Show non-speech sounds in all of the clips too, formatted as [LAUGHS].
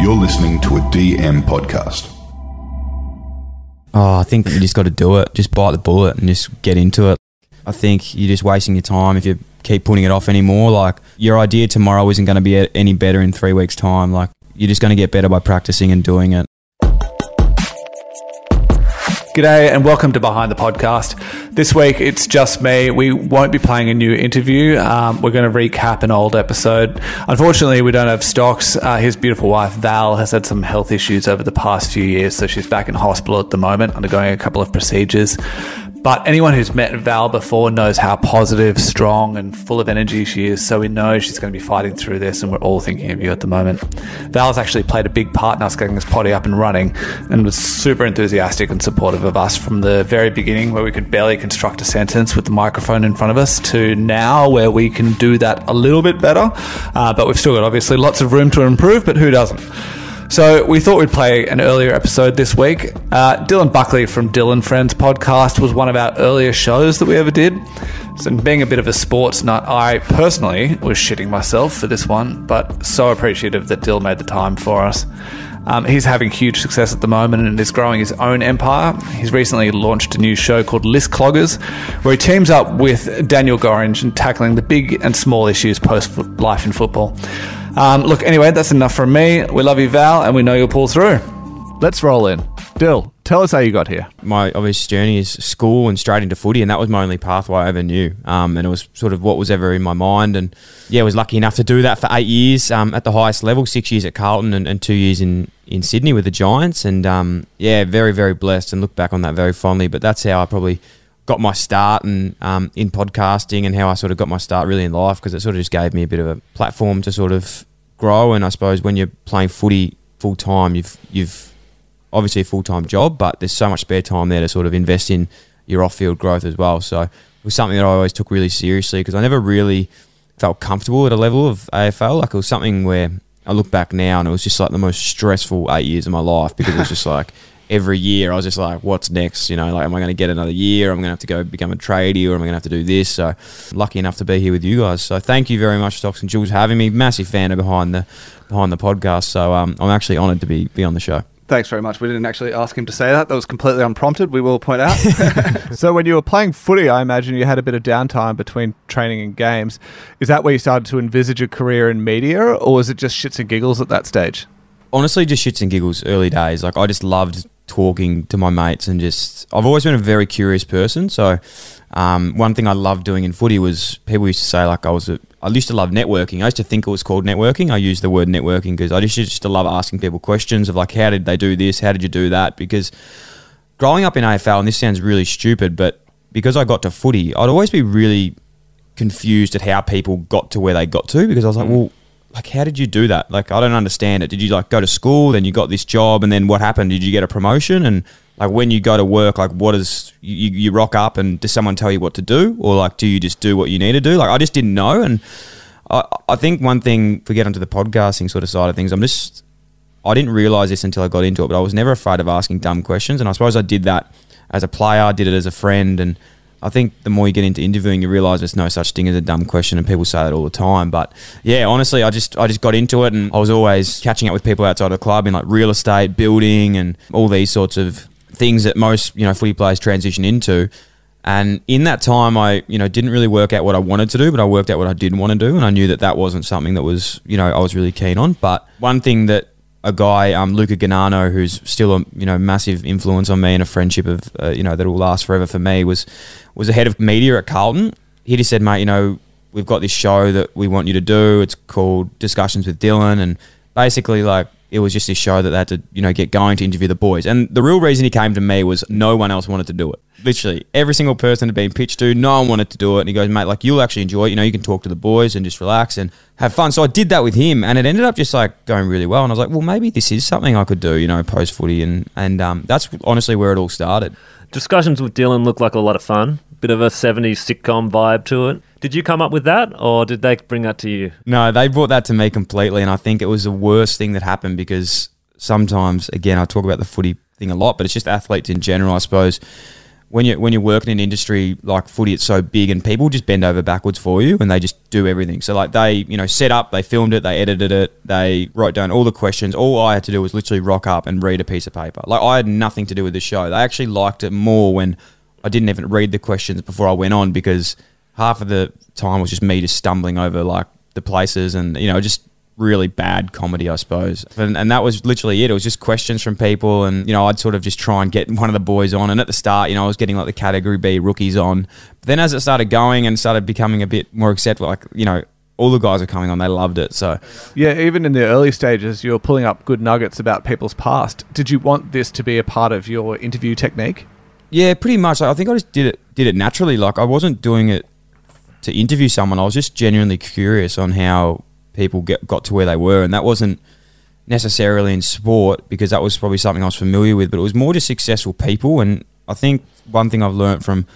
You're listening to a DM podcast. Oh, I think you just got to do it. Just bite the bullet and just get into it. I think you're just wasting your time if you keep putting it off anymore. Like your idea tomorrow isn't going to be any better in three weeks' time. Like you're just going to get better by practicing and doing it. G'day and welcome to Behind the Podcast. This week it's just me. We won't be playing a new interview. Um, we're going to recap an old episode. Unfortunately, we don't have stocks. Uh, his beautiful wife Val has had some health issues over the past few years, so she's back in hospital at the moment, undergoing a couple of procedures. But anyone who's met Val before knows how positive, strong, and full of energy she is. So we know she's going to be fighting through this, and we're all thinking of you at the moment. Val's actually played a big part in us getting this potty up and running, and was super enthusiastic and supportive of us from the very beginning, where we could barely construct a sentence with the microphone in front of us, to now where we can do that a little bit better. Uh, but we've still got obviously lots of room to improve, but who doesn't? So we thought we'd play an earlier episode this week. Uh, Dylan Buckley from Dylan Friends podcast was one of our earlier shows that we ever did. So being a bit of a sports nut, I personally was shitting myself for this one, but so appreciative that Dill made the time for us. Um, he's having huge success at the moment and is growing his own empire. He's recently launched a new show called List Cloggers, where he teams up with Daniel Gorringe and tackling the big and small issues post life in football. Um, look, anyway, that's enough from me. We love you, Val, and we know you'll pull through. Let's roll in. Dill, tell us how you got here. My obvious journey is school and straight into footy, and that was my only pathway I ever knew. Um, and it was sort of what was ever in my mind. And yeah, I was lucky enough to do that for eight years um, at the highest level, six years at Carlton and, and two years in, in Sydney with the Giants. And um, yeah, very, very blessed and look back on that very fondly. But that's how I probably got my start and um, in podcasting and how I sort of got my start really in life because it sort of just gave me a bit of a platform to sort of grow. And I suppose when you're playing footy full time, you've you've obviously a full time job, but there's so much spare time there to sort of invest in your off field growth as well. So it was something that I always took really seriously because I never really felt comfortable at a level of AFL. Like it was something where I look back now and it was just like the most stressful eight years of my life because it was just like every year I was just like, what's next? You know, like, am I going to get another year? I'm going to have to go become a tradie or am I going to have to do this? So, lucky enough to be here with you guys. So, thank you very much, Stocks and Jules, for having me. Massive fan of behind the behind the podcast. So, um, I'm actually honoured to be be on the show. Thanks very much. We didn't actually ask him to say that. That was completely unprompted, we will point out. [LAUGHS] so, when you were playing footy, I imagine you had a bit of downtime between training and games. Is that where you started to envisage a career in media, or was it just shits and giggles at that stage? Honestly, just shits and giggles early days. Like, I just loved talking to my mates and just I've always been a very curious person. So um, one thing I loved doing in footy was people used to say like I was a, I used to love networking. I used to think it was called networking. I used the word networking because I just used to love asking people questions of like how did they do this? How did you do that? Because growing up in AFL and this sounds really stupid, but because I got to footy, I'd always be really confused at how people got to where they got to because I was like, mm. well, like how did you do that? Like i don't understand it. Did you like go to school then you got this job and then what happened? Did you get a promotion? And like when you go to work like what is you, you rock up and does someone tell you what to do? Or like do you just do what you need to do? Like i just didn't know and i, I think one thing if we get onto the podcasting sort of side of things i'm just i didn't realize this until i got into it but i was never afraid of asking dumb questions and i suppose i did that as a player I did it as a friend and I think the more you get into interviewing, you realize there's no such thing as a dumb question, and people say that all the time. But yeah, honestly, I just I just got into it, and I was always catching up with people outside of the club in like real estate, building, and all these sorts of things that most you know footy players transition into. And in that time, I you know didn't really work out what I wanted to do, but I worked out what I didn't want to do, and I knew that that wasn't something that was you know I was really keen on. But one thing that a guy, um, Luca Ganano, who's still a you know massive influence on me and a friendship of uh, you know that will last forever for me, was was the head of media at Carlton. He just said, mate, you know, we've got this show that we want you to do. It's called Discussions with Dylan, and basically like it was just this show that they had to you know get going to interview the boys. And the real reason he came to me was no one else wanted to do it. Literally, every single person had been pitched to, no one wanted to do it. And he goes, mate, like you'll actually enjoy it. You know, you can talk to the boys and just relax and have fun. So I did that with him, and it ended up just like going really well. And I was like, well, maybe this is something I could do. You know, post footy, and and um, that's honestly where it all started. Discussions with Dylan looked like a lot of fun. Bit of a 70s sitcom vibe to it. Did you come up with that or did they bring that to you? No, they brought that to me completely. And I think it was the worst thing that happened because sometimes, again, I talk about the footy thing a lot, but it's just athletes in general, I suppose. When you when you're working in an industry like footy, it's so big and people just bend over backwards for you and they just do everything. So like they you know set up, they filmed it, they edited it, they wrote down all the questions. All I had to do was literally rock up and read a piece of paper. Like I had nothing to do with the show. They actually liked it more when I didn't even read the questions before I went on because half of the time was just me just stumbling over like the places and you know just really bad comedy, I suppose. And, and that was literally it. It was just questions from people, and you know, I'd sort of just try and get one of the boys on. And at the start, you know, I was getting like the category B rookies on. But then as it started going and started becoming a bit more acceptable, like you know, all the guys are coming on. They loved it. So Yeah, even in the early stages, you were pulling up good nuggets about people's past. Did you want this to be a part of your interview technique? yeah, pretty much. I think I just did it did it naturally. Like I wasn't doing it to interview someone. I was just genuinely curious on how people get got to where they were, and that wasn't necessarily in sport because that was probably something I was familiar with, but it was more just successful people. And I think one thing I've learned from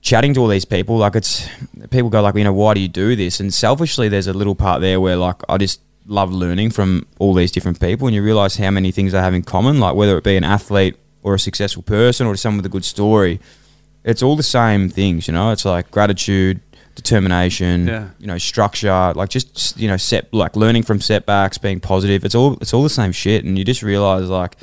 chatting to all these people, like it's people go like, you know, why do you do this? And selfishly, there's a little part there where like I just love learning from all these different people, and you realize how many things they have in common, like whether it be an athlete or a successful person or someone with a good story. It's all the same things, you know. It's like gratitude, determination, Yeah. you know, structure, like just you know, set like learning from setbacks, being positive. It's all it's all the same shit, and you just realize like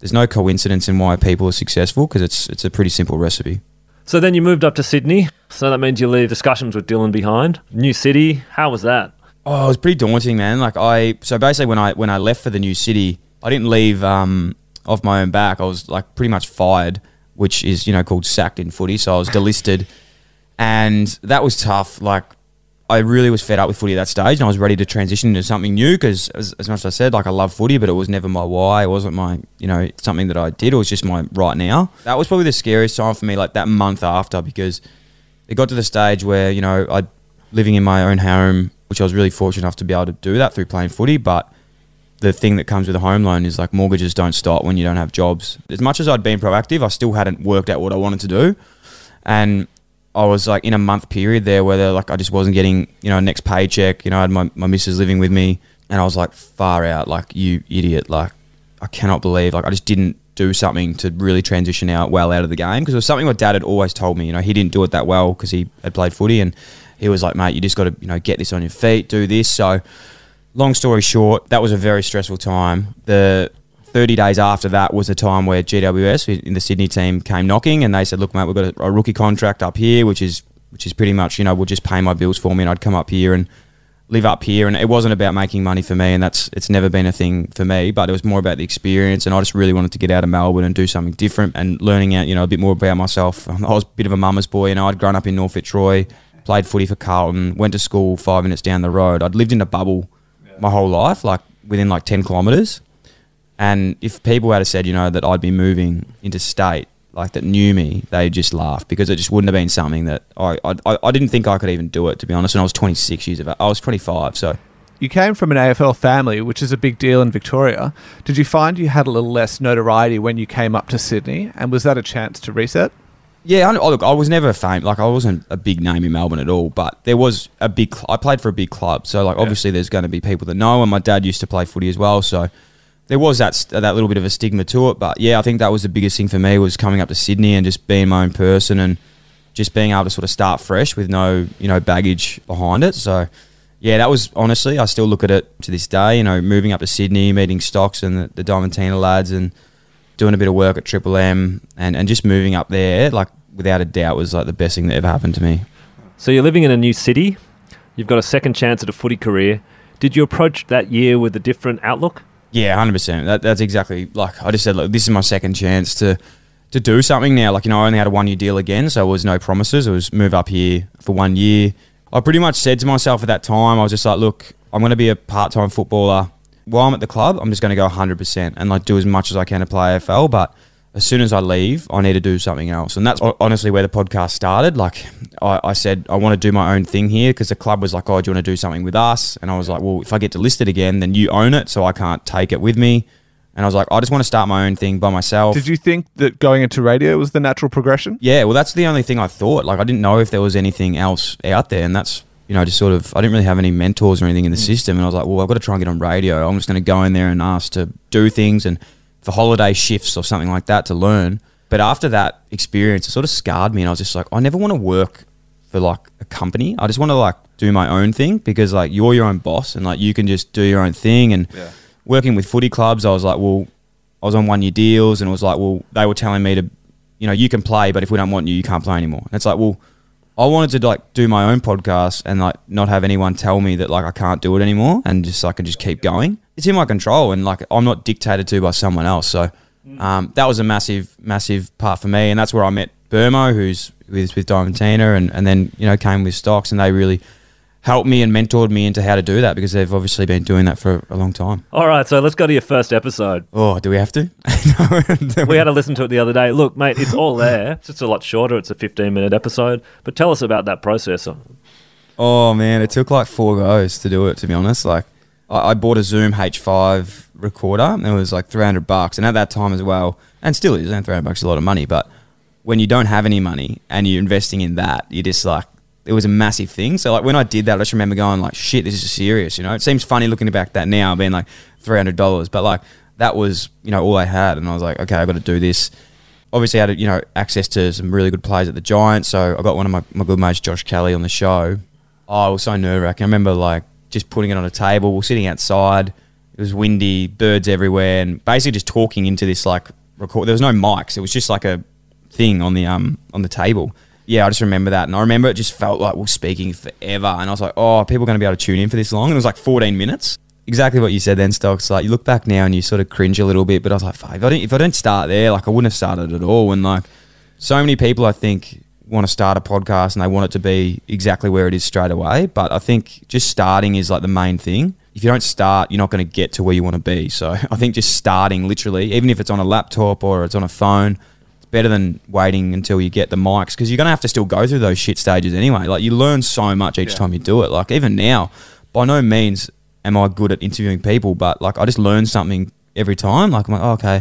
there's no coincidence in why people are successful because it's it's a pretty simple recipe. So then you moved up to Sydney. So that means you leave discussions with Dylan behind. New city. How was that? Oh, it was pretty daunting, man. Like I, so basically when I when I left for the new city, I didn't leave um, off my own back. I was like pretty much fired, which is you know called sacked in footy. So I was delisted, and that was tough. Like I really was fed up with footy at that stage, and I was ready to transition into something new. Because as, as much as I said, like I love footy, but it was never my why. It wasn't my you know something that I did. It was just my right now. That was probably the scariest time for me. Like that month after, because it got to the stage where you know I living in my own home, which I was really fortunate enough to be able to do that through playing footy. But the thing that comes with a home loan is like mortgages don't stop when you don't have jobs. As much as I'd been proactive, I still hadn't worked out what I wanted to do, and I was like in a month period there where like I just wasn't getting you know next paycheck. You know, I had my my missus living with me, and I was like far out, like you idiot, like I cannot believe like I just didn't do something to really transition out well out of the game because it was something my dad had always told me. You know, he didn't do it that well because he had played footy and he was like, mate, you just got to you know get this on your feet, do this. So, long story short, that was a very stressful time. The 30 days after that was the time where GWS in the Sydney team came knocking and they said, look, mate, we've got a, a rookie contract up here, which is which is pretty much you know we'll just pay my bills for me, and I'd come up here and live up here. And it wasn't about making money for me and that's it's never been a thing for me but it was more about the experience and I just really wanted to get out of Melbourne and do something different and learning out you know a bit more about myself. [LAUGHS] I was a bit of a mama's boy you know I'd grown up in North Fitzroy played footy for Carlton went to school five minutes down the road. I'd lived in a bubble my whole life like within like 10 kilometres and if people had said you know that I'd be moving interstate like that knew me, they just laughed because it just wouldn't have been something that I, I I didn't think I could even do it to be honest. And I was 26 years of I was 25, so You came from an AFL family, which is a big deal in Victoria. Did you find you had a little less notoriety when you came up to Sydney? And was that a chance to reset? yeah. I, look, I was never a fame like I wasn't a big name in Melbourne at all, but there was a big. Cl- I played for a big club, so like obviously there's going to be people that know, and my dad used to play footy as well, so. There was that that little bit of a stigma to it, but yeah, I think that was the biggest thing for me was coming up to Sydney and just being my own person and just being able to sort of start fresh with no you know baggage behind it. So yeah, that was honestly I still look at it to this day. You know, moving up to Sydney, meeting Stocks and the, the Diamantina lads, and doing a bit of work at Triple M, and and just moving up there, like without a doubt, was like the best thing that ever happened to me. So you're living in a new city. You've got a second chance at a footy career. Did you approach that year with a different outlook? Yeah, hundred percent. That, that's exactly like I just said. Look, this is my second chance to to do something now. Like you know, I only had a one year deal again, so it was no promises. It was move up here for one year. I pretty much said to myself at that time, I was just like, look, I'm going to be a part time footballer. While I'm at the club, I'm just going to go 100% and like do as much as I can to play AFL. But as soon as I leave, I need to do something else. And that's honestly where the podcast started. Like I, I said, I want to do my own thing here because the club was like, oh, do you want to do something with us? And I was like, well, if I get to list it again, then you own it, so I can't take it with me. And I was like, I just want to start my own thing by myself. Did you think that going into radio was the natural progression? Yeah, well, that's the only thing I thought. Like, I didn't know if there was anything else out there, and that's you know just sort of I didn't really have any mentors or anything in the mm. system, and I was like, well, I've got to try and get on radio. I'm just going to go in there and ask to do things and for holiday shifts or something like that to learn. But after that experience, it sort of scarred me, and I was just like, I never want to work for like a company. I just want to like do my own thing because like you're your own boss and like you can just do your own thing. And Yeah. working with footy clubs, I was like, well, I was on one year deals, and it was like, well, they were telling me to, you know, you can play, but if we don't want you, you can't play anymore. And it's like, well, I wanted to like do my own podcast and like not have anyone tell me that like I can't do it anymore and just I can just keep going. It's in my control and like I'm not dictated to by someone else. So um, that was a massive, massive part for me, and that's where I met Burmo, who's with with Diamantina, and and then you know came with Stocks, and they really helped me and mentored me into how to do that because they've obviously been doing that for a long time. All right, so let's go to your first episode. Oh, do we have to? [LAUGHS] We had to listen to it the other day. Look, mate, it's all there. It's just a lot shorter. It's a 15 minute episode. But tell us about that process. Oh man, it took like four goes to do it. To be honest, like I, I bought a Zoom H5 recorder, and it was like three hundred bucks. And at that time as well, and still is, and three hundred bucks is a lot of money. But when you don't have any money and you're investing in that, you're just like it was a massive thing. So like when I did that, I just remember going like, shit, this is serious. You know, it seems funny looking back that now, being like three hundred dollars, but like that was you know all I had, and I was like, okay, I got to do this. Obviously, I had you know access to some really good players at the Giants, so I got one of my, my good mates, Josh Kelly, on the show. Oh, was so nerve wracking. I remember like just putting it on a table. We're sitting outside. It was windy, birds everywhere, and basically just talking into this like record. There was no mics. It was just like a thing on the um on the table. Yeah, I just remember that, and I remember it just felt like we are speaking forever, and I was like, oh, people are going to be able to tune in for this long, and it was like 14 minutes. Exactly what you said then, Stocks. Like you look back now and you sort of cringe a little bit, but I was like, if I didn't if I didn't start there, like I wouldn't have started at all. And like so many people, I think want to start a podcast and they want it to be exactly where it is straight away. But I think just starting is like the main thing. If you don't start, you're not going to get to where you want to be. So [LAUGHS] I think just starting, literally, even if it's on a laptop or it's on a phone, better than waiting until you get the mics because you're going to have to still go through those shit stages anyway. Like you learn so much each Yeah. time you do it. Like even now, by no means am I good at interviewing people, but like I just learn something every time. Like I'm like, oh, okay,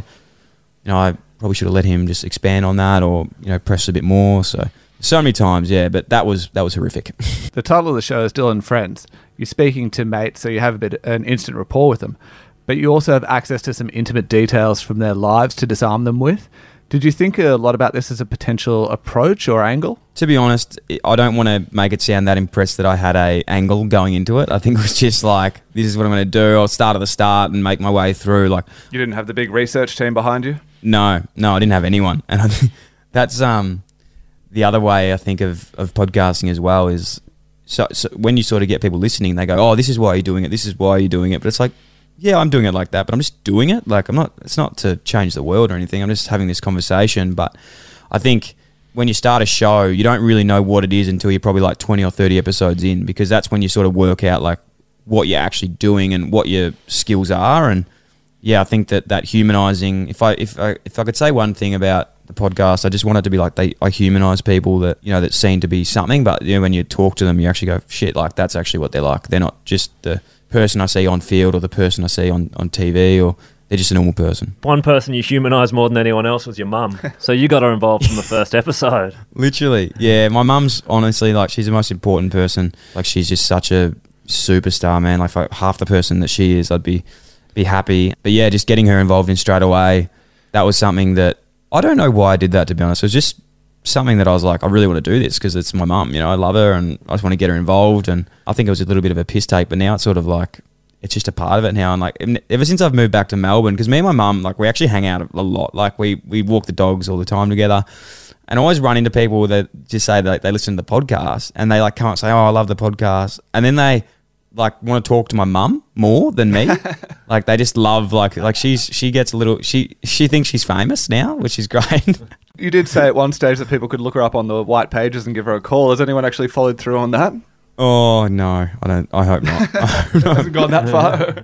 you know, I probably should have let him just expand on that or you know press a bit more. So so many times, yeah. But that was that was horrific. [LAUGHS] The title of the show is Dylan Friends. You're speaking to mates, so you have a bit an instant rapport with them, but you also have access to some intimate details from their lives to disarm them with. Did you think a lot about this as a potential approach or angle? to be honest, I don't want to make it sound that impressed that I had a angle going into it. I think it was just like this is what I'm going to do. I'll start at the start and make my way through. Like You didn't have the big research team behind you. No, no, I didn't have anyone, [LAUGHS] and I think that's um the other way I think of of podcasting as well is so, so when you sort of get people listening, they go, "Oh, this is why you're doing it. This is why you're doing it." But it's like, yeah, I'm doing it like that, but I'm just doing it. Like I'm not. It's not to change the world or anything. I'm just having this conversation. But I think when you start a show, you don't really know what it is until you're probably like 20 or 30 episodes in, because that's when you sort of work out like what you're actually doing and what your skills are and yeah, I think that that humanizing. If I if I if I could say one thing about the podcast, I just want it to be like they I humanize people that you know that seem to be something, but you know when you talk to them, you actually go shit. Like that's actually what they're like. They're not just the person I see on field or the person I see on on TV, or they're just a normal person. One person you humanised more than anyone else was your mum. [LAUGHS] So you got her involved from the first episode. [LAUGHS] Literally, yeah. My mum's honestly like she's the most important person. Like she's just such a superstar, man. Like, if half the person that she is, I'd be be happy. But yeah, just getting her involved in straight away, that was something that I don't know why I did that. To be honest, it was just something that I was like, I really want to do this because it's my mum. You know, I love her and I just want to get her involved. And I think it was a little bit of a piss take, but now it's sort of like it's just a part of it now. And like ever since I've moved back to Melbourne, because me and my mum, like we actually hang out a lot. Like we we walk the dogs all the time together. And I always run into people that just say that they listen to the podcast and they like come up and say, "Oh, I love the podcast," and then they like want to talk to my mum more than me. [LAUGHS] like they just love like like she's she gets a little she she thinks she's famous now, which is great. [LAUGHS] You did say at one stage that people could look her up on the white pages and give her a call. Has anyone actually followed through on that? oh no, I don't. I hope not. [LAUGHS] Hasn't gone that far.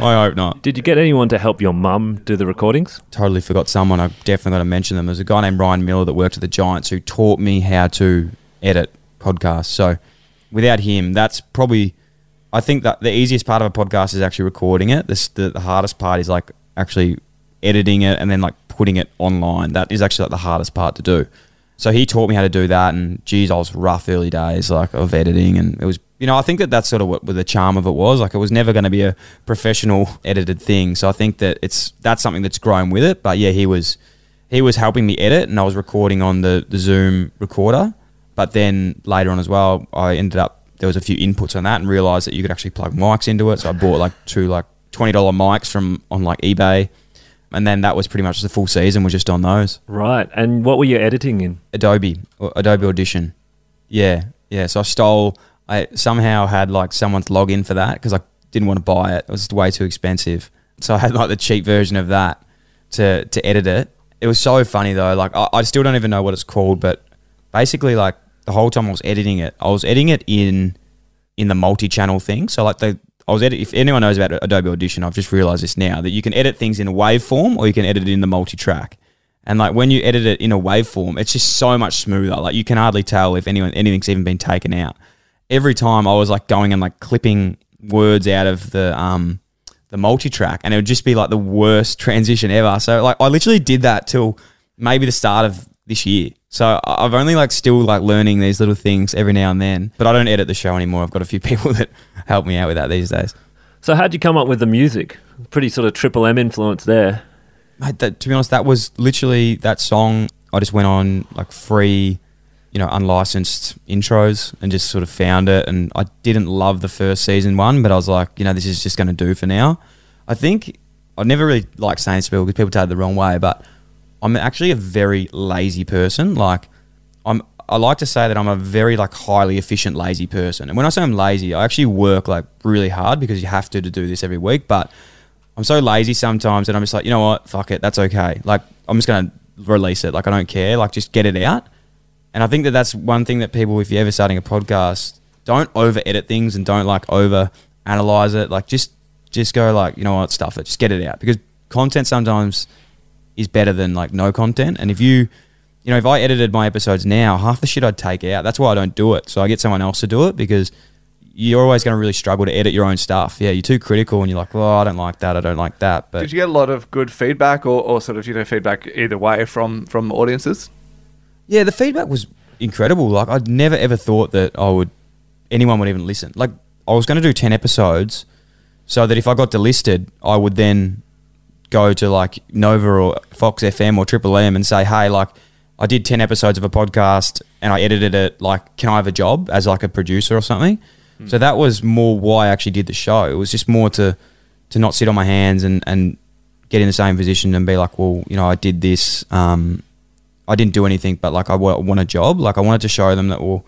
I hope not. Did you get anyone to help your mum do the recordings? totally forgot someone. I definitely got to mention them. There's a guy named Ryan Miller that worked at the Giants who taught me how to edit podcasts. So without him, that's probably. I think that the easiest part of a podcast is actually recording it. This, the, the hardest part is like actually editing it and then like putting it online. That is actually like the hardest part to do. So he taught me how to do that, and geez, I was rough early days like of editing, and it was you know I think that that's sort of what, what the charm of it was. Like it was never going to be a professional edited thing. So I think that it's that's something that's grown with it. But yeah, he was he was helping me edit, and I was recording on the the Zoom recorder. But then later on as well, I ended up there was a few inputs on that, and realized that you could actually plug mics into it. So I bought like two like twenty dollar mics from on like eBay, and then that was pretty much the full season was just on those Right. And what were you editing in? Adobe Adobe Audition. Yeah, yeah. So I stole. I somehow had like someone's login for that because I didn't want to buy it. It was way too expensive. So I had like the cheap version of that to to edit it. It was so funny though. Like I, I still don't even know what it's called, but basically like the whole time I was editing it, I was editing it in in the multi-channel thing. So like the I was edit. If anyone knows about Adobe Audition, I've just realized this now that you can edit things in a waveform or you can edit it in the multi-track. And like when you edit it in a waveform, it's just so much smoother. Like you can hardly tell if anyone anything's even been taken out. Every time I was like going and like clipping words out of the um the multi-track, and it would just be like the worst [LAUGHS] transition ever. So like I literally did that till maybe the start of this year. So I've only like still like learning these little things every now and then. But I don't edit the show anymore. I've got a few [LAUGHS] people that help me out with that these days. So how'd you come up with the music? Pretty sort of Triple M influence there. Mate, that, to be honest, that was literally that song. I just went on like free, you know, unlicensed intros and just sort of found it. And I didn't love the first season one, but I was like, you know, this is just going to do for now. I think I never really like saying this to people because people take it the wrong way, but I'm actually a very lazy person. Like, I'm. I like to say that I'm a very like highly efficient lazy person. And when I say I'm lazy, I actually work like really hard because you have to to do this every week. But I'm so lazy sometimes that I'm just like, you know what, fuck it, that's okay. Like I'm just gonna release it. Like I don't care. Like just get it out. And I think that that's one thing that people, if you're ever starting a podcast, don't over edit things and don't like over analyze it. Like just just go like, you know what, stuff it. Just get it out because content sometimes is better than like no content. And if you you know, if I edited my episodes now, half the shit I'd take out. That's why I don't do it. So I get someone else to do it because you're always going to really struggle to edit your own stuff. Yeah, you're too critical and you're like, well, I don't like that. I don't like that. But Did you get a lot of good feedback or, or sort of you know feedback either way from from audiences? yeah, the feedback was incredible. Like I'd never ever thought that I would anyone would even listen. Like I was going to do 10 episodes so that if I got delisted, I would then go to like Nova or Fox FM or Triple M and say, "Hey, like I did 10 episodes of a podcast and I edited it. Like, can I have a job as like a producer or something?" So that was more why I actually did the show. It was just more to to not sit on my hands and and get in the same position and be like, "Well, you know, I did this um I didn't do anything, but like I want a job. Like I wanted to show them that well,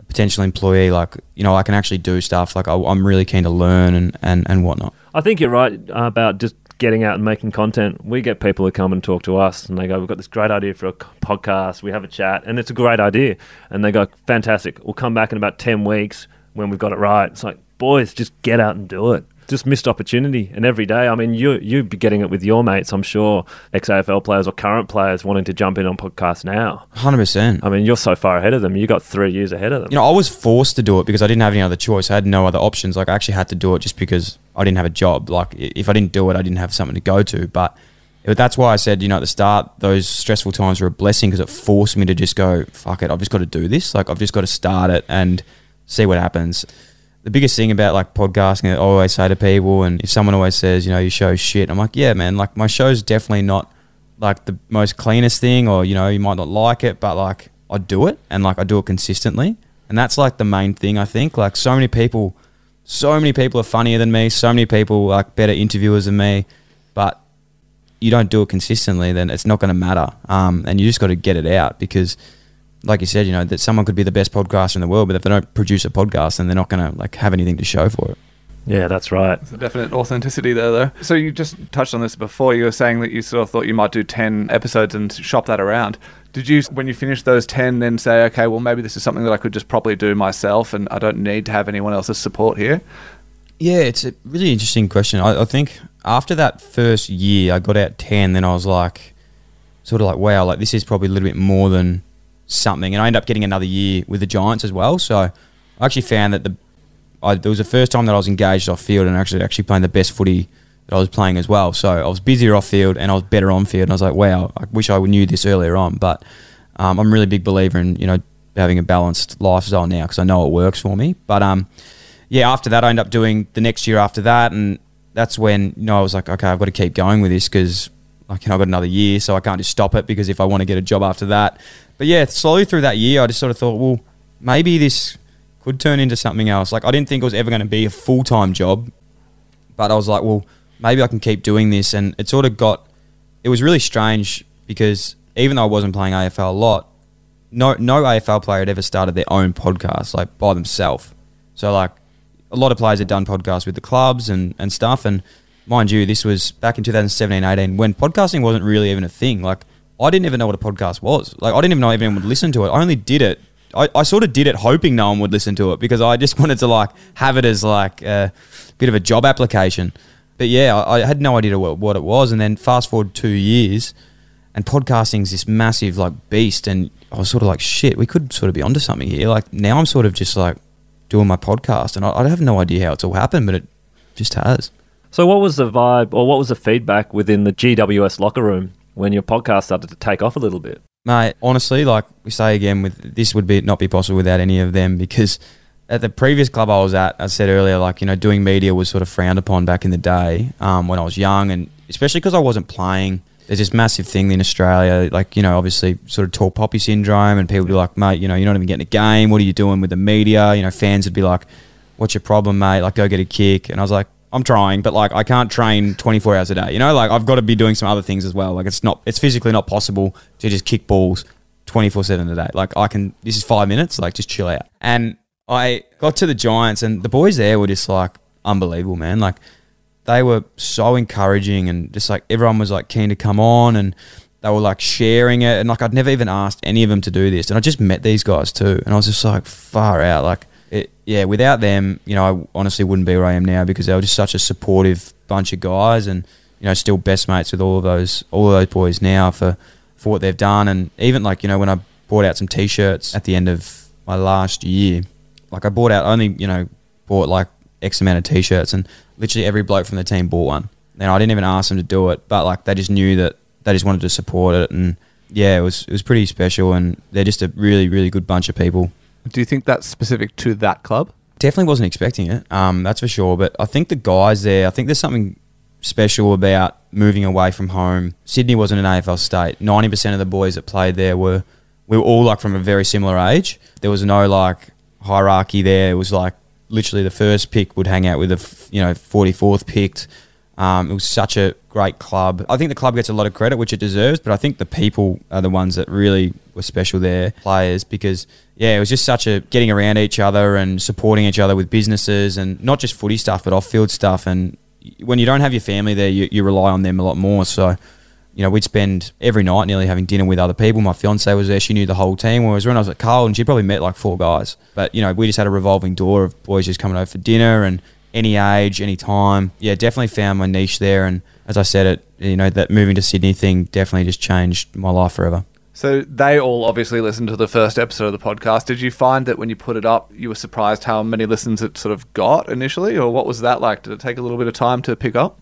a potential employee, like you know, I can actually do stuff. Like I, I'm really keen to learn and and and whatnot. I think you're right about just getting out and making content. We get people who come and talk to us and they go, We've got this great idea for a podcast. We have a chat and it's a great idea. And they go, Fantastic. We'll come back in about 10 weeks when we've got it right. It's like, Boys, just get out and do it. Just missed opportunity. And every day, I mean, you, you'd be getting it with your mates, I'm sure, ex AFL players or current players wanting to jump in on podcasts now. Hundred percent. I mean, you're so far ahead of them. You got three years ahead of them. You know, I was forced to do it because I didn't have any other choice. I had no other options. Like I actually had to do it just because I didn't have a job. Like if I didn't do it, I didn't have something to go to. But it- that's why I said, you know, at the start, those stressful times were a blessing because it forced me to just go, fuck it, I've just got to do this. Like I've just got to start it and see what happens. The biggest thing about like podcasting I always say to people, and if someone always says, you know, your show's shit, I'm like, yeah, man, like my show's definitely not like the most cleanest thing, or you know, you might not like it, but like I do it and like I do it consistently, and that's like the main thing I think. Like so many people, so many people are funnier than me, so many people like better interviewers than me, but you don't do it consistently, then it's not going to matter. Um, and you just got to get it out because, like you said, you know that someone could be the best podcaster in the world, but if they don't produce a podcast, then they're not going to like have anything to show for it. Yeah, that's right. There's a definite authenticity there, though. So you just touched on this before. You were saying that you sort of thought you might do ten episodes and shop that around. Did you, when you finished those ten, then say, okay, well, maybe this is something that I could just probably do myself, and I don't need to have anyone else's support here? Yeah, it's a really interesting question. I, I think after that first year, I got out 10, then I was like, sort of like, wow, like this is probably a little bit more than something. And I ended up getting another year with the Giants as well. So I actually found that the I, it was the first time that I was engaged off field and actually actually playing the best footy that I was playing as well. So I was busier off field and I was better on field. And I was like, wow, I wish I knew this earlier on. But um, I'm a really big believer in you know having a balanced lifestyle now because I know it works for me. But um, yeah, after that, I ended up doing the next year after that, and that's when you know I was like, okay, I've got to keep going with this because like you know, I got another year, so I can't just stop it because if I want to get a job after that. But yeah, slowly through that year, I just sort of thought, well, maybe this could turn into something else. Like I didn't think it was ever going to be a full time job, but I was like, well, maybe I can keep doing this, and it sort of got. It was really strange because even though I wasn't playing AFL a lot, no no AFL player had ever started their own podcast like by themselves. So like a lot of players had done podcasts with the clubs and, and stuff. And mind you, this was back in 2017, 18 when podcasting wasn't really even a thing. Like I didn't even know what a podcast was. Like I didn't even know anyone would listen to it. I only did it. I, I sort of did it hoping no one would listen to it because I just [LAUGHS] wanted to like have it as like a bit of a job application. But yeah, I, I had no idea what, what it was. And then fast forward two years and podcasting's this massive like beast and I was sort of like shit we could sort of be onto something here like now I'm sort of just like doing my podcast and I, I have no idea how it's all happened but it just has So, what was the vibe or what was the feedback within the GWS locker room when your podcast started to take off a little bit? mate honestly like we say again with this would be not be possible without any of them because at the previous club I was at I said earlier like you know doing media was sort of frowned upon back in the day um, when I was young and especially because I wasn't playing there's this massive thing in Australia, like, you know, obviously sort of tall poppy syndrome, and people be like, mate, you know, you're not even getting a game. What are you doing with the media? You know, fans would be like, what's your problem, mate? Like, go get a kick. And I was like, I'm trying, but like, I can't train 24 hours a day. You know, like, I've got to be doing some other things as well. Like, it's not, it's physically not possible to just kick balls 24 7 a day. Like, I can, this is five minutes, like, just chill out. And I got to the Giants, and the boys there were just like unbelievable, man. Like, they were so encouraging and just like everyone was like keen to come on and they were like sharing it and like I'd never even asked any of them to do this and I just met these guys too and I was just like far out like it, yeah without them you know I honestly wouldn't be where I am now because they were just such a supportive bunch of guys and you know still best mates with all of those all of those boys now for for what they've done and even like you know when I bought out some t-shirts at the end of my last year like I bought out only you know bought like X amount of t-shirts and literally every bloke from the team bought one. And I didn't even ask them to do it, but like they just knew that they just wanted to support it, and yeah, it was it was pretty special, and they're just a really really good bunch of people. Do you think that's specific to that club? Definitely wasn't expecting it, um, that's for sure. But I think the guys there, I think there's something special about moving away from home. Sydney wasn't an AFL state. Ninety percent of the boys that played there were we were all like from a very similar age. There was no like hierarchy there. It was like literally the first pick would hang out with the you know 44th picked. Um, it was such a great club. I think the club gets a lot of credit, which it deserves, but I think the people are the ones that really were special there, players, because yeah, it was just such a getting around each other and supporting each other with businesses and not just footy stuff, but off field stuff. And when you don't have your family there, you, you rely on them a lot more. So you know, we'd spend every night nearly having dinner with other people. My fiance was there; she knew the whole team. Whereas when I was at Carlton, she probably met like four guys. But you know, we just had a revolving door of boys just coming over for dinner and any age, any time. Yeah, definitely found my niche there. And as I said, it you know that moving to Sydney thing definitely just changed my life forever. So they all obviously listened to the first episode of the podcast. Did you find that when you put it up, you were surprised how many listens it sort of got initially, or what was that like? Did it take a little bit of time to pick up?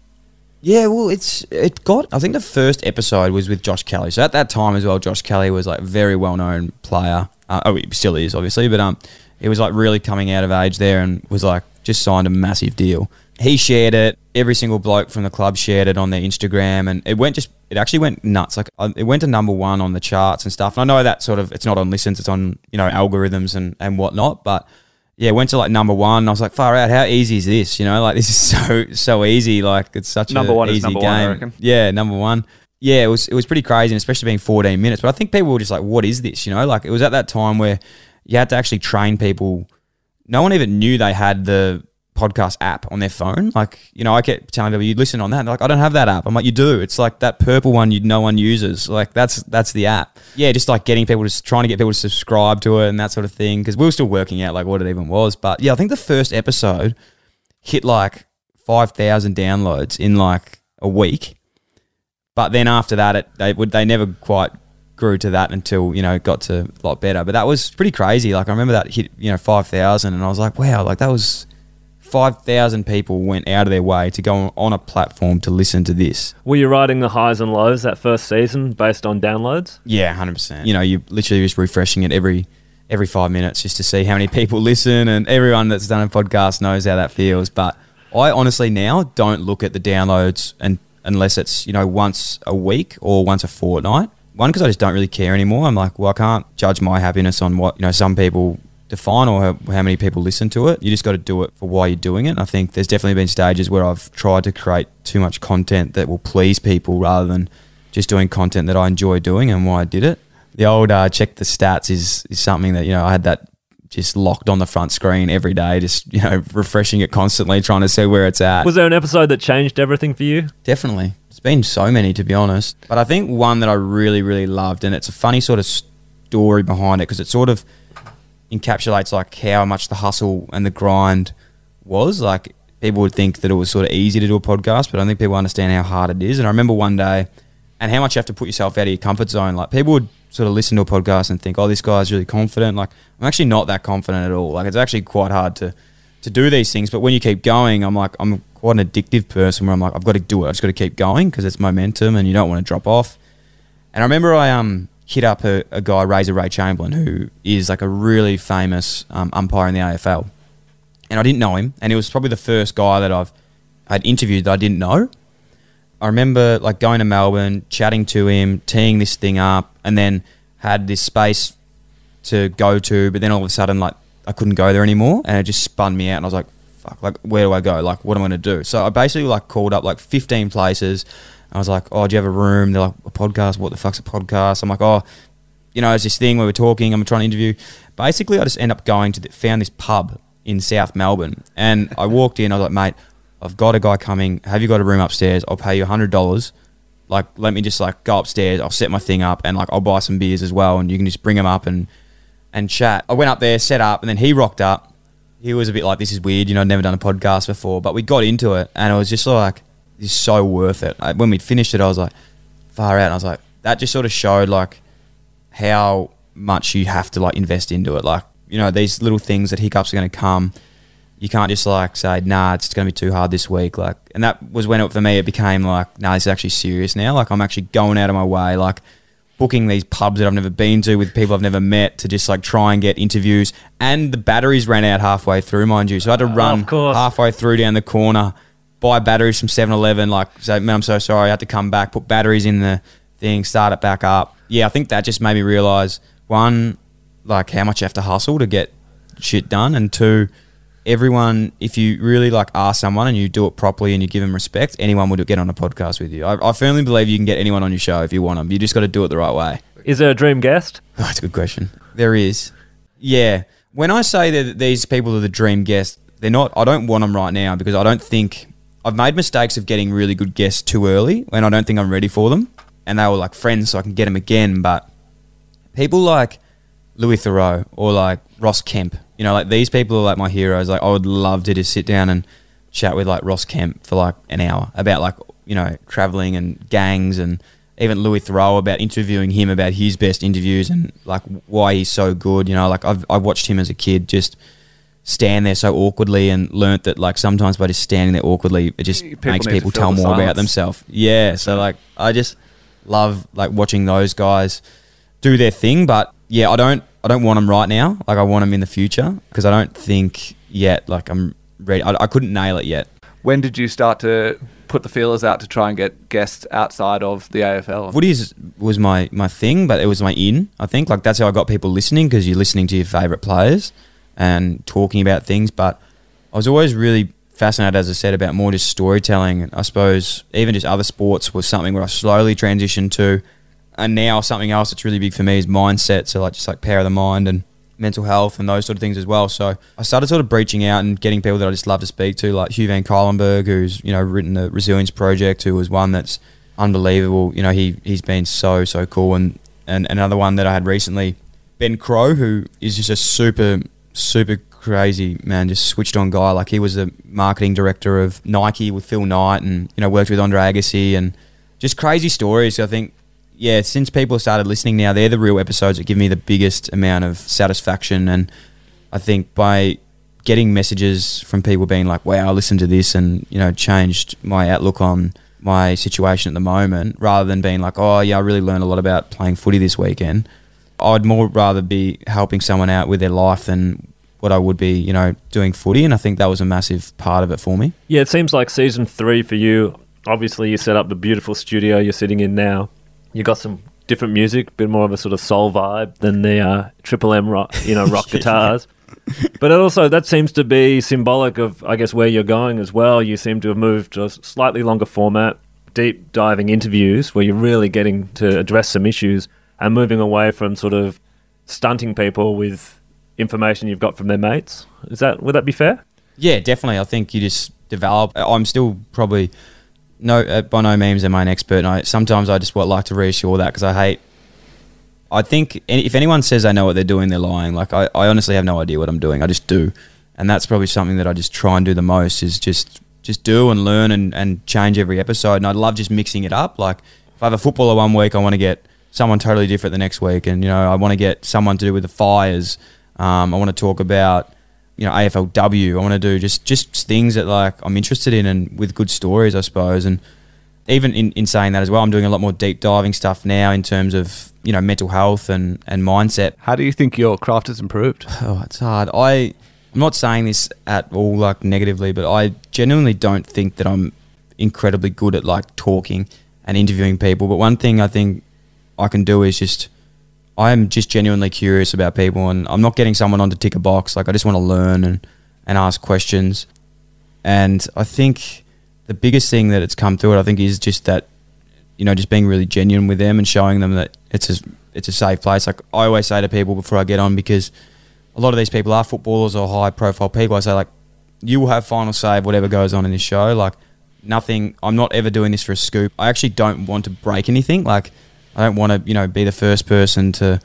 Yeah, well, it's it got. I think the first episode was with Josh Kelly. So at that time as well, Josh Kelly was like very well known player. Uh, oh, he still is, obviously, but um, he was like really coming out of age there and was like just signed a massive deal. He shared it. Every single bloke from the club shared it on their Instagram, and it went just. It actually went nuts. Like it went to number one on the charts and stuff. And I know that sort of it's not on listens, it's on you know algorithms and and whatnot, but yeah, went to like number one. I was like, far out. How easy is this? You know, like this is [LAUGHS] so so easy. Like it's such Number a one is easy number game. one, I reckon. Yeah, number one. Yeah, it was it was pretty crazy, and especially being 14 minutes. But I think people were just like, "What is this?" You know, like it was at that time where you had to actually train people. No one even knew they had the podcast app on their phone. Like, you know, I kept telling people, you listen on that. They're like, I don't have that app. I'm like, you do. It's like that purple one you no one uses. Like that's that's the app. Yeah, just like getting people to trying to get people to subscribe to it and that sort of thing. Because we were still working out like what it even was. But yeah, I think the first episode hit like five thousand downloads in like a week. But then after that, it they would they never quite grew to that until you know it got to a lot better. But that was pretty crazy. Like I remember that hit you know five thousand, and I was like, wow, like that was five thousand people went out of their way to go on a platform to listen to this. Were you riding the highs and lows that first season based on downloads? Yeah, hundred percent. You know, you literally just refreshing it every every five minutes just to see how many people [LAUGHS] listen, and everyone that's done a podcast knows how that feels. But I honestly now don't look at the downloads and unless it's you know once a week or once a fortnight. One because I just don't really care anymore. I'm like, well, I can't judge my happiness on what you know some people define or how, how many people listen to it. You just got to do it for why you're doing it. And I think there's definitely been stages where I've tried to create too much content that will please people rather than just doing content that I enjoy doing and why I did it. The old uh, check the stats is is something that you know I had that just locked on the front screen every day, just you know [LAUGHS] refreshing it constantly, trying to see where it's at. Was there an episode that changed everything for you? Definitely. It's been so many, to be honest. But I think one that I really, really loved, and it's a funny sort of story behind it because it sort of encapsulates like how much the hustle and the grind was. Like people would think that it was sort of easy to do a podcast, but I don't think people understand how hard it is. And I remember one day and how much you have to put yourself out of your comfort zone. Like people would sort of listen to a podcast and think, "Oh, this guy's really confident." Like I'm actually not that confident at all. Like it's actually quite hard to to do these things. But when you keep going, I'm like I'm quite an addictive person where I'm like I've got to do it. I've just got to keep going because it's momentum and you don't want to drop off. And I remember I um hit up a, a guy Razor Ray Chamberlain who is like a really famous um, umpire in the AFL, and I didn't know him, and he was probably the first guy that I've had interviewed that I didn't know. I remember like going to Melbourne, chatting to him, teeing this thing up, and then had this space to go to, but then all of a sudden like I couldn't go there anymore, and it just spun me out, and I was like, "Fuck! Like where do I go? Like what am I going to do?" So I basically like called up like 15 places. I was like, "Oh, do you have a room?" They're like, "A podcast? What the fuck's a podcast?" I'm like, "Oh, you know, it's this thing where we're talking. I'm trying to interview." Basically, I just end up going to the, found this pub in South Melbourne, and I walked in. I was like, "Mate, I've got a guy coming. Have you got a room upstairs? I'll pay you hundred dollars. Like, let me just like go upstairs. I'll set my thing up, and like I'll buy some beers as well, and you can just bring them up and and chat." I went up there, set up, and then he rocked up. He was a bit like, "This is weird. You know, I'd never done a podcast before." But we got into it, and it was just like, "This is so worth it." Like, when we'd finished it, I was like, "Far out!" And I was like, that just sort of showed like how much you have to like invest into it. Like, you know, these little things that hiccups are going to come. You can't just like say, nah, it's going to be too hard this week. Like, and that was when it, for me, it became like, nah, this is actually serious now. Like, I'm actually going out of my way, like booking these pubs that I've never been to with people I've never met to just like try and get interviews. And the batteries ran out halfway through, mind you. So I had to oh, run of halfway through down the corner, buy batteries from 7 Eleven, like, say, man, I'm so sorry. I had to come back, put batteries in the thing, start it back up. Yeah, I think that just made me realize one, like how much you have to hustle to get shit done, and two, everyone, if you really like ask someone and you do it properly and you give them respect, anyone would get on a podcast with you. I, I firmly believe you can get anyone on your show if you want them. You just got to do it the right way. Is there a dream guest? Oh, [LAUGHS] that's a good question. There is. Yeah. When I say that these people are the dream guests, they're not. I don't want them right now because I don't think I've made mistakes of getting really good guests too early when I don't think I'm ready for them. And they were like friends, so I can get them again. But people like Louis Theroux or like Ross Kemp, you know, like these people are like my heroes. Like I would love to just sit down and chat with like Ross Kemp for like an hour about like you know traveling and gangs and even Louis Theroux about interviewing him about his best interviews and like why he's so good. You know, like I've I watched him as a kid just stand there so awkwardly and learnt that like sometimes by just standing there awkwardly it just People makes people tell more about themselves. Yeah, so like I just love like watching those guys do their thing, but yeah, I don't I don't want them right now. Like I want them in the future because I don't think yet like I'm ready. I, I couldn't nail it yet. When did you start to put the feelers out to try and get guests outside of the AFL? Footy is, was my my thing, but it was my in. I think like that's how I got people listening because you're listening to your favorite players and talking about things. But I was always really fascinated, as I said, about more just storytelling. I suppose even just other sports was something where I slowly transitioned to, and now something else that's really big for me is mindset. So like just like power of the mind and mental health and those sort of things as well. So I started sort of breaching out and getting people that I just love to speak to, like Hugh Van Cuylenberg, who's you know written the Resilience Project, who was one that's unbelievable. You know he he's been so so cool, and and another one that I had recently, Ben Crowe, who is just a super super crazy man, just switched on guy. Like he was the marketing director of Nike with Phil Knight, and you know worked with Andre Agassi, and just crazy stories. I think yeah, since people started listening now, they're the real episodes that give me the biggest amount of satisfaction. And I think by getting messages from people being like, wow, I listened to this and, you know, changed my outlook on my situation at the moment, rather than being like, oh, yeah, I really learned a lot about playing footy this weekend. I'd more rather be helping someone out with their life than what I would be, you know, doing footy. And I think that was a massive part of it for me. Yeah, it seems like season three for you Obviously, you set up the beautiful studio you're sitting in now. You got some different music, a bit more of a sort of soul vibe than the uh, Triple M rock, you know, rock [LAUGHS] guitars. But it also that seems to be symbolic of, I guess, where you're going as well. You seem to have moved to a slightly longer format, deep diving interviews where you're really getting to address some issues and moving away from sort of stunting people with information you've got from their mates. Is that would that be fair? Yeah, definitely. I think you just develop. I'm still probably no uh, by no means am I an expert. And I sometimes I just would like to reassure that because I hate. I think if anyone says they know what they're doing, they're lying. Like I, I honestly have no idea what I'm doing. I just do, and that's probably something that I just try and do the most is just just do and learn and, and change every episode. And I love just mixing it up. Like if I have a footballer one week, I want to get someone totally different the next week, and you know I want to get someone to do with the fires. Um, I want to talk about you know AFLW. I want to do just just things that like I'm interested in and with good stories, I suppose. And even in, in saying that as well, I'm doing a lot more deep diving stuff now in terms of you know mental health and and mindset. How do you think your craft has improved? [SIGHS] Oh, it's hard. I I'm not saying this at all like negatively, but I genuinely don't think that I'm incredibly good at like talking and interviewing people. But one thing I think I can do is just I am just genuinely curious about people, and I'm not getting someone on to tick a box. Like I just want to learn and and ask questions. And I think the biggest thing that it's come through it, I think, is just that you know just being really genuine with them and showing them that it's a it's a safe place. Like I always say to people before I get on because a lot of these people are footballers or high profile people. I say like, you will have final say of whatever goes on in this show. Like nothing. I'm not ever doing this for a scoop. I actually don't want to break anything. Like I don't want to you know be the first person to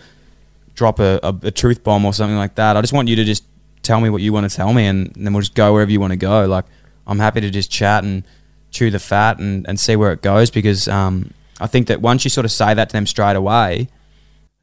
drop a, a, a truth bomb or something like that. I just want you to just tell me what you want to tell me, and, then we'll just go wherever you want to go. Like I'm happy to just chat and chew the fat and, and see where it goes because um, I think that once you sort of say that to them straight away,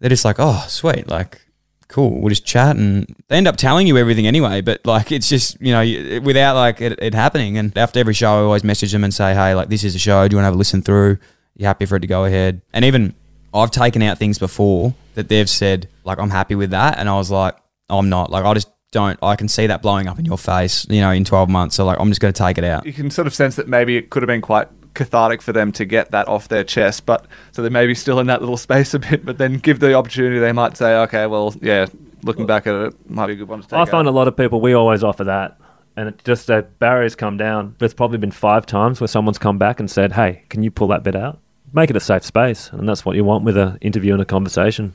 they're just like, oh, sweet, like cool. We'll just chat, and they end up telling you everything anyway. But like, it's just you know, without like it, it happening. And after every show, I always message them and say, hey, like this is a show. Do you want to have a listen through? You happy for it to go ahead? And even I've taken out things before that they've said like I'm happy with that, and I was like, I'm not. Like I just don't. I can see that blowing up in your face, you know, in 12 months. So like, I'm just going to take it out. You can sort of sense that maybe it could have been quite cathartic for them to get that off their chest, but so they may be still in that little [LAUGHS] space a bit, but then give the opportunity, they might say, okay, well, yeah, looking back at it, might be a good one to take. I find out. a lot of people we always offer that, and it just the barriers come down. There's probably been five times where someone's come back and said, "Hey, can you pull that bit out? Make it a safe space," and that's what you want with an interview and a conversation.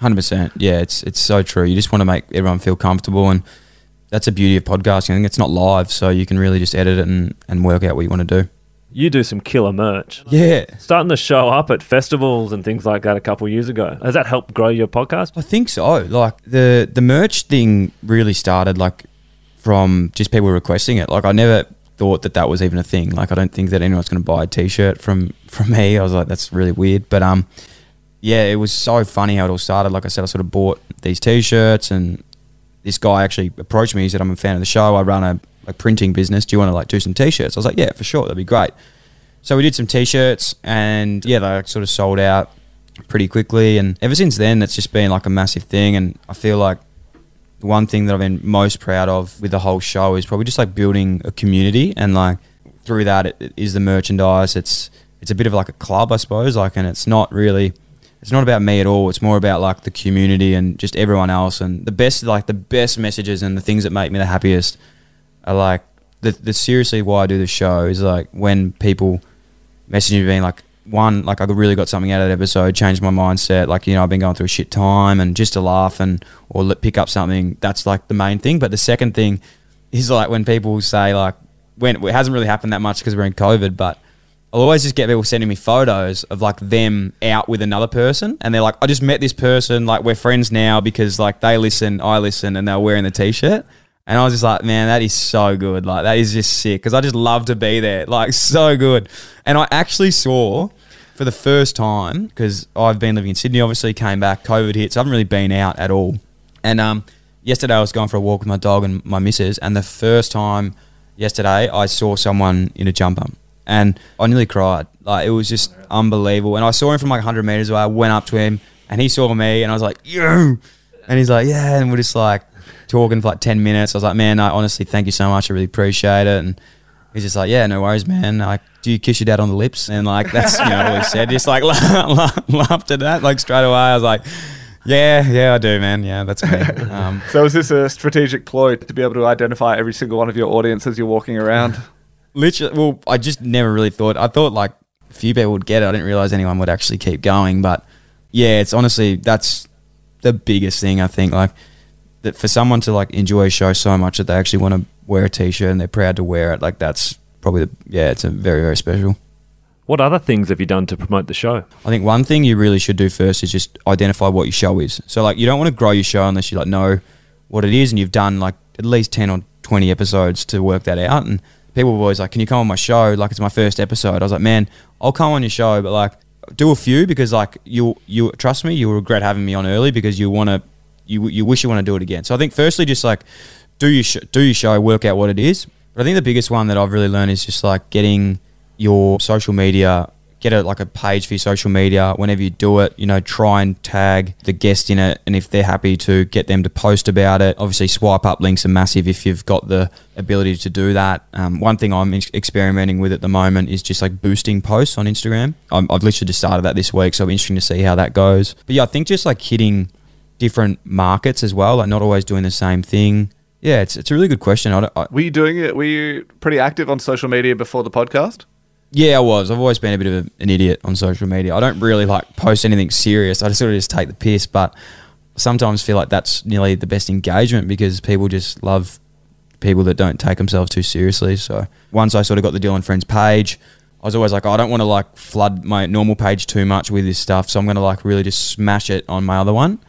Hundred percent. Yeah, it's it's so true. You just want to make everyone feel comfortable, and that's the beauty of podcasting. I think it's not live, so you can really just edit it and, and work out what you want to do. You do some killer merch. Yeah, Starting to show up at festivals and things like that a couple of years ago. Has that helped grow your podcast? I think so. Like the the merch thing really started like from just people requesting it. Like I never thought that that was even a thing. Like I don't think that anyone's going to buy a t-shirt from from me. I was like, that's really weird. But um, yeah, it was so funny how it all started. Like I said, I sort of bought these t-shirts, and this guy actually approached me. He said, "I'm a fan of the show. I run a like printing business. Do you want to like do some t-shirts?" I was like, "Yeah, for sure. That'd be great." So we did some t-shirts, and yeah, they like, sort of sold out pretty quickly. And ever since then, it's just been like a massive thing. And I feel like one thing that I've been most proud of with the whole show is probably just like building a community and like through that it, it is the merchandise. It's it's a bit of like a club, I suppose. Like, and it's not really. It's not about me at all. It's more about like the community and just everyone else. And the best, like the best messages and the things that make me the happiest are like the, the seriously why I do the show is like when people message me being like one like I really got something out of that episode, changed my mindset. Like you know I've been going through a shit time and just to laugh and or li- pick up something. That's like the main thing. But the second thing is like when people say like when it hasn't really happened that much because we're in COVID, but I'll always just get people sending me photos of like them out with another person, and they're like, "I just met this person. Like we're friends now because like they listen, I listen, and they're wearing the t-shirt." And I was just like, "Man, that is so good. Like that is just sick." Because I just love to be there. [LAUGHS] Like so good. And I actually saw for the first time because I've been living in Sydney. Obviously, came back. COVID hit, so I haven't really been out at all. And um, yesterday I was going for a walk with my dog and my missus, and the first time yesterday I saw someone in a jumper, and I nearly cried. Like it was just unbelievable. And I saw him from like 100 meters away. I went up to him, and he saw me, and I was like, "You," and he's like, "Yeah," and we're just like talking for like 10 minutes. I was like, "Man, I honestly thank you so much. I really appreciate it." And He's just like, yeah, no worries, man. Like, do you kiss your dad on the lips? And like, that's you know all he said. Just like [LAUGHS] laughed at that like straight away. I was like, yeah, yeah, I do, man. Yeah, that's me. [LAUGHS] Um, So is this a strategic ploy to be able to identify every single one of your audience as you're walking around? [LAUGHS] literally, well, I just never really thought. I thought like a few people would get it. I didn't realize anyone would actually keep going. But yeah, it's honestly that's the biggest thing I think. Like that for someone to like enjoy a show so much that they actually want to wear a t-shirt and they're proud to wear it. Like that's probably the yeah, it's a very very special. What other things have you done to promote the show? I think one thing you really should do first is just identify what your show is. So like you don't want to grow your show unless you like know what it is and you've done like at least 10 or 20 episodes to work that out and people were always like can you come on my show like it's my first episode. I was like man, I'll come on your show but like do a few because like you you trust me you'll regret having me on early because you want to you you wish you want to do it again. So I think firstly just like do your sh- do your show work out what it is. But I think the biggest one that I've really learned is just like getting your social media get a like a page for your social media. Whenever you do it you know try and tag the guest in it and if they're happy to get them to post about it. Obviously swipe up links are massive if you've got the ability to do that. Um, one thing i'm ex- experimenting with at the moment is just like boosting posts on instagram. I'm, i've literally just started that this week so interesting to see how that goes. But yeah i think just like hitting different markets as well like not always doing the same thing yeah it's, it's a really good question I, don't- I, Were you doing it? Were you pretty active on social media before the podcast? Yeah, I was. I've always been a bit of a, an idiot on social media. I don't really like post anything serious. I just sort of just take the piss, but sometimes feel like that's nearly the best engagement because people just love people that don't take themselves too seriously. So once I sort of got the Dyl and Friends page, I was always like, oh, I don't want to like flood my normal page too much with this stuff, so I'm going to like really just smash it on my other one.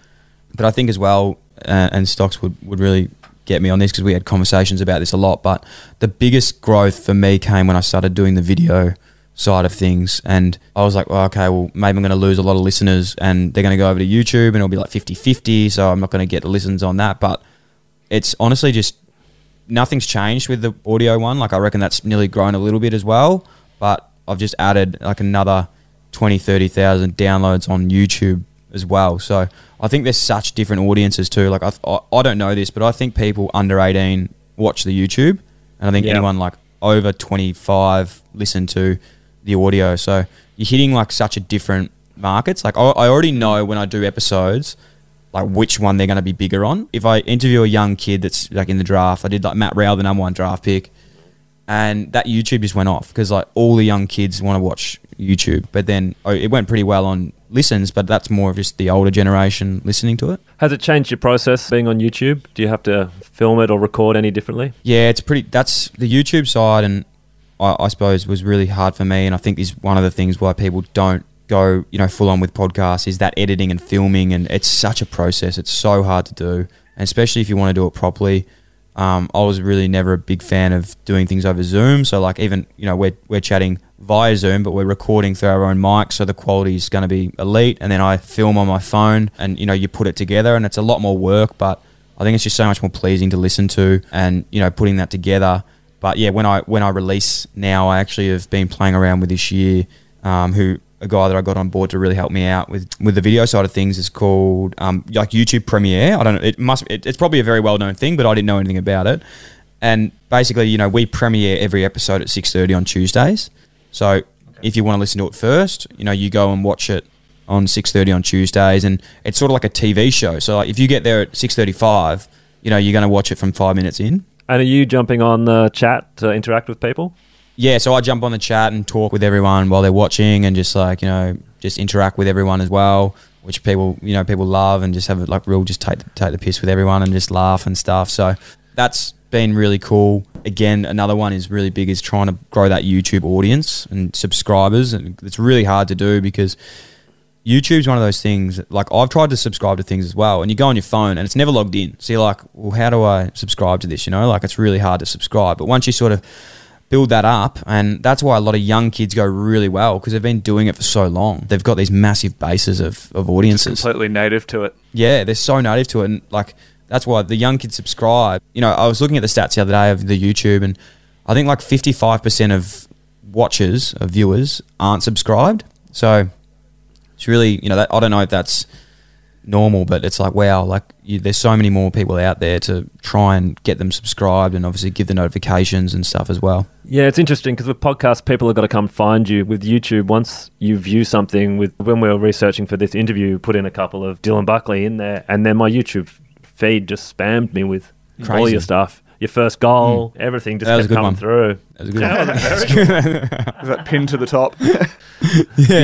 But I think as well, uh, and Stocks would would really get me on this because we had conversations about this a lot. But the biggest growth for me came when I started doing the video side of things. And I was like, well, okay, well, maybe I'm going to lose a lot of listeners and they're going to go over to YouTube and it'll be like 50 50. So I'm not going to get listens on that. But it's honestly just nothing's changed with the audio one. Like, I reckon that's nearly grown a little bit as well. But I've just added like another 20, 30,000 downloads on YouTube as well. So I think there's such different audiences too. Like I, I, I don't know this, but I think people under 18 watch the YouTube, and I think Yeah. anyone like over 25 listen to the audio. So you're hitting like such a different markets. Like I, I already know when I do episodes, like which one they're going to be bigger on. If I interview a young kid that's like in the draft, I did like Matt Rowell, the number one draft pick and that YouTube just went off because like all the young kids want to watch YouTube. But then oh, it went pretty well on listens, but that's more of just the older generation listening to it. Has it changed your process being on YouTube? Do you have to film it or record any differently? Yeah, it's pretty. That's the YouTube side, and I, I suppose was really hard for me. And I think is one of the things why people don't go, you know, full on with podcasts is that editing and filming, and it's such a process. It's so hard to do, and especially if you want to do it properly. Um, I was really never a big fan of doing things over Zoom. So like even you know we're we're chatting via Zoom, but we're recording through our own mic, so the quality is going to be elite. And then I film on my phone, and you know you put it together, and it's a lot more work, but I think it's just so much more pleasing to listen to, and you know putting that together. But yeah, when I when I release now, I actually have been playing around with this year. Um, who a guy that I got on board to really help me out with with the video side of things is called um, like YouTube Premiere. I don't know. It must. It, it's probably a very well known thing, but I didn't know anything about it. And basically, you know, we premiere every episode at six thirty on Tuesdays. So if you want to listen to it first, you know, you go and watch it on six thirty on Tuesdays, and it's sort of like a TV show. So like if you get there at six thirty five, you know, you're going to watch it from five minutes in. And are you jumping on the chat to interact with people? yeah, so I jump on the chat and talk with everyone while they're watching, and just like you know, just interact with everyone as well, which people you know people love, and just have it like real, just take take the piss with everyone and just laugh and stuff. So that's been really cool. Again, another one is really big is trying to grow that YouTube audience and subscribers, and it's really hard to do because YouTube's one of those things. Like I've tried to subscribe to things as well, and you go on your phone and it's never logged in. So you're like, well, how do I subscribe to this? You know, like it's really hard to subscribe. But once you sort of build that up, and that's why a lot of young kids go really well because they've been doing it for so long. They've got these massive bases of, of audiences. Completely native to it. Yeah, they're so native to it, and like that's why the young kids subscribe. You know, I was looking at the stats the other day of the YouTube, and I think like fifty five percent of watchers of viewers aren't subscribed. So it's really you know that I don't know if that's normal, but it's like wow, like you, there's so many more people out there to try and get them subscribed and obviously give the notifications and stuff as well. Yeah, it's interesting because with podcasts, people have got to come find you. With YouTube, once you view something, with when we were researching for this interview, put in a couple of Dylan Buckley in there, and then my YouTube feed just spammed me with all your stuff. Your first goal, hmm. everything just That was kept coming one. through. That was a good. one. [LAUGHS] Is that pinned to the top? [LAUGHS] yeah,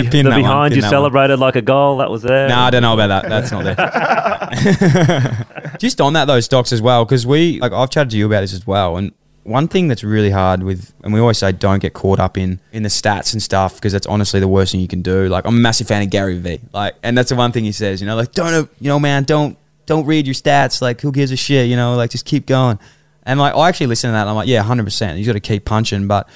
the pin that behind pin you that one. celebrated like a goal. That was there. No, I don't know about that. That's not there. [LAUGHS] Just on that, those stocks as well, because we, like, I've chatted to you about this as well. And one thing that's really hard with, and we always say, don't get caught up in in the stats and stuff, because that's honestly the worst thing you can do. Like, I'm a massive fan of Gary Vee, like, and that's the one thing he says, you know, like, don't, you know, man, don't, don't read your stats. Like, who gives a shit? You know, like, just keep going. And like, I actually listen to that, and I'm like, yeah, 100. percent You got to keep punching, but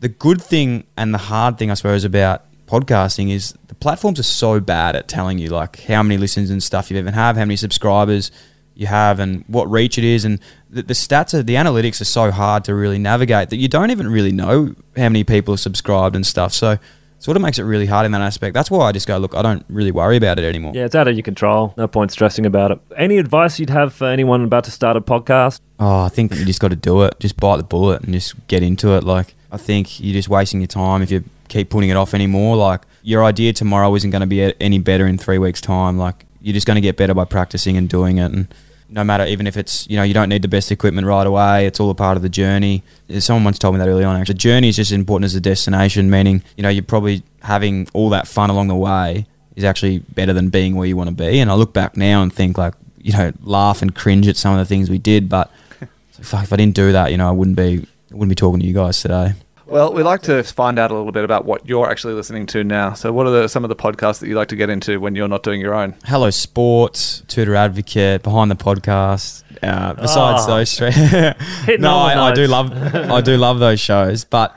the good thing and the hard thing, I suppose, about podcasting is the platforms are so bad at telling you like how many listens and stuff you even have, how many subscribers you have, and what reach it is, and the, the stats are the analytics are so hard to really navigate that you don't even really know how many people are subscribed and stuff. So. Sort of makes it really hard in that aspect. That's why I just go, look, I don't really worry about it anymore. Yeah, it's out of your control. No point stressing about it. Any advice you'd have for anyone about to start a podcast? Oh, I think you just got to do it. Just bite the bullet and just get into it. Like, I think you're just wasting your time if you keep putting it off anymore. Like, your idea tomorrow isn't going to be any better in three weeks' time. Like, you're just going to get better by practicing and doing it. And no matter, even if it's, you know, you don't need the best equipment right away, it's all a part of the journey. Someone once told me that early on, actually. The journey is just as important as the destination, meaning, you know, you're probably having all that fun along the way is actually better than being where you want to be. And I look back now and think, like, you know, laugh and cringe at some of the things we did, but [LAUGHS] like, fuck, if I didn't do that, you know, I wouldn't be I wouldn't be talking to you guys today. Well, we like to find out a little bit about what you're actually listening to now. So, what are the, some of the podcasts that you like to get into when you're not doing your own? Hello Sports, Tutor Advocate, Behind the Podcast. Uh, besides Oh. those three, [LAUGHS] no, all I, I do notes. love I do love those shows, but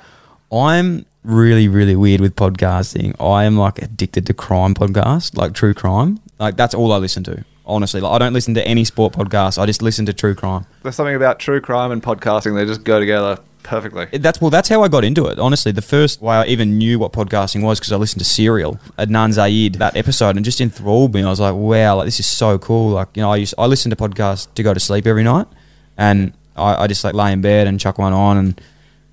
I'm really really weird with podcasting. I am like addicted to crime podcast, like true crime. Like that's all I listen to. Honestly, like I don't listen to any sport podcast. I just listen to true crime. There's something about true crime and podcasting; they just go together perfectly. That's well. That's how I got into it. Honestly, the first way I even knew what podcasting was because I listened to Serial, Adnan Syed, that episode, and just enthralled me. I was like, wow, like this is so cool. Like you know, I used I listen to podcasts to go to sleep every night, and I, I just like lay in bed and chuck one on and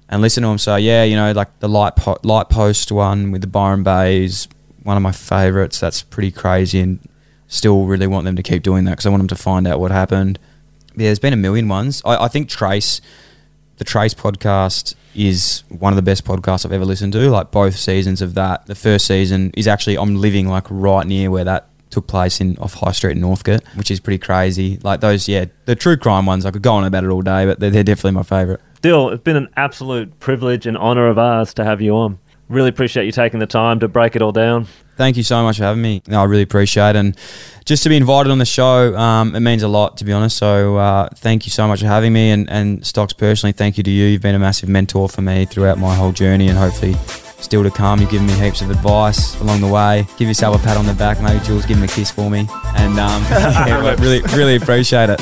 and listen to them. So yeah, you know, like the light po- light post one with the Byron Bay is one of my favorites. That's pretty crazy, and still really want them to keep doing that because I want them to find out what happened. Yeah, there's been a million ones. I, I think Trace the Trace podcast is one of the best podcasts I've ever listened to. Like both seasons of that. The first season is actually I'm living like right near where that took place in off High Street in Northcote, which is pretty crazy. Like those, yeah, the true crime ones. I could go on about it all day, but they're, they're definitely my favourite. Dill, it's been an absolute privilege and honour of ours to have you on. Really appreciate you taking the time to break it all down. Thank you so much for having me. No, I really appreciate it. And just to be invited on the show, um, it means a lot, to be honest. So uh, thank you so much for having me. And, and Stocks, personally, thank you to you. You've been a massive mentor for me throughout my whole journey and hopefully still to come. You've given me heaps of advice along the way. Give yourself a pat on the back. Maybe Jules, give him a kiss for me. And um, [LAUGHS] yeah, [LAUGHS] really, really appreciate it.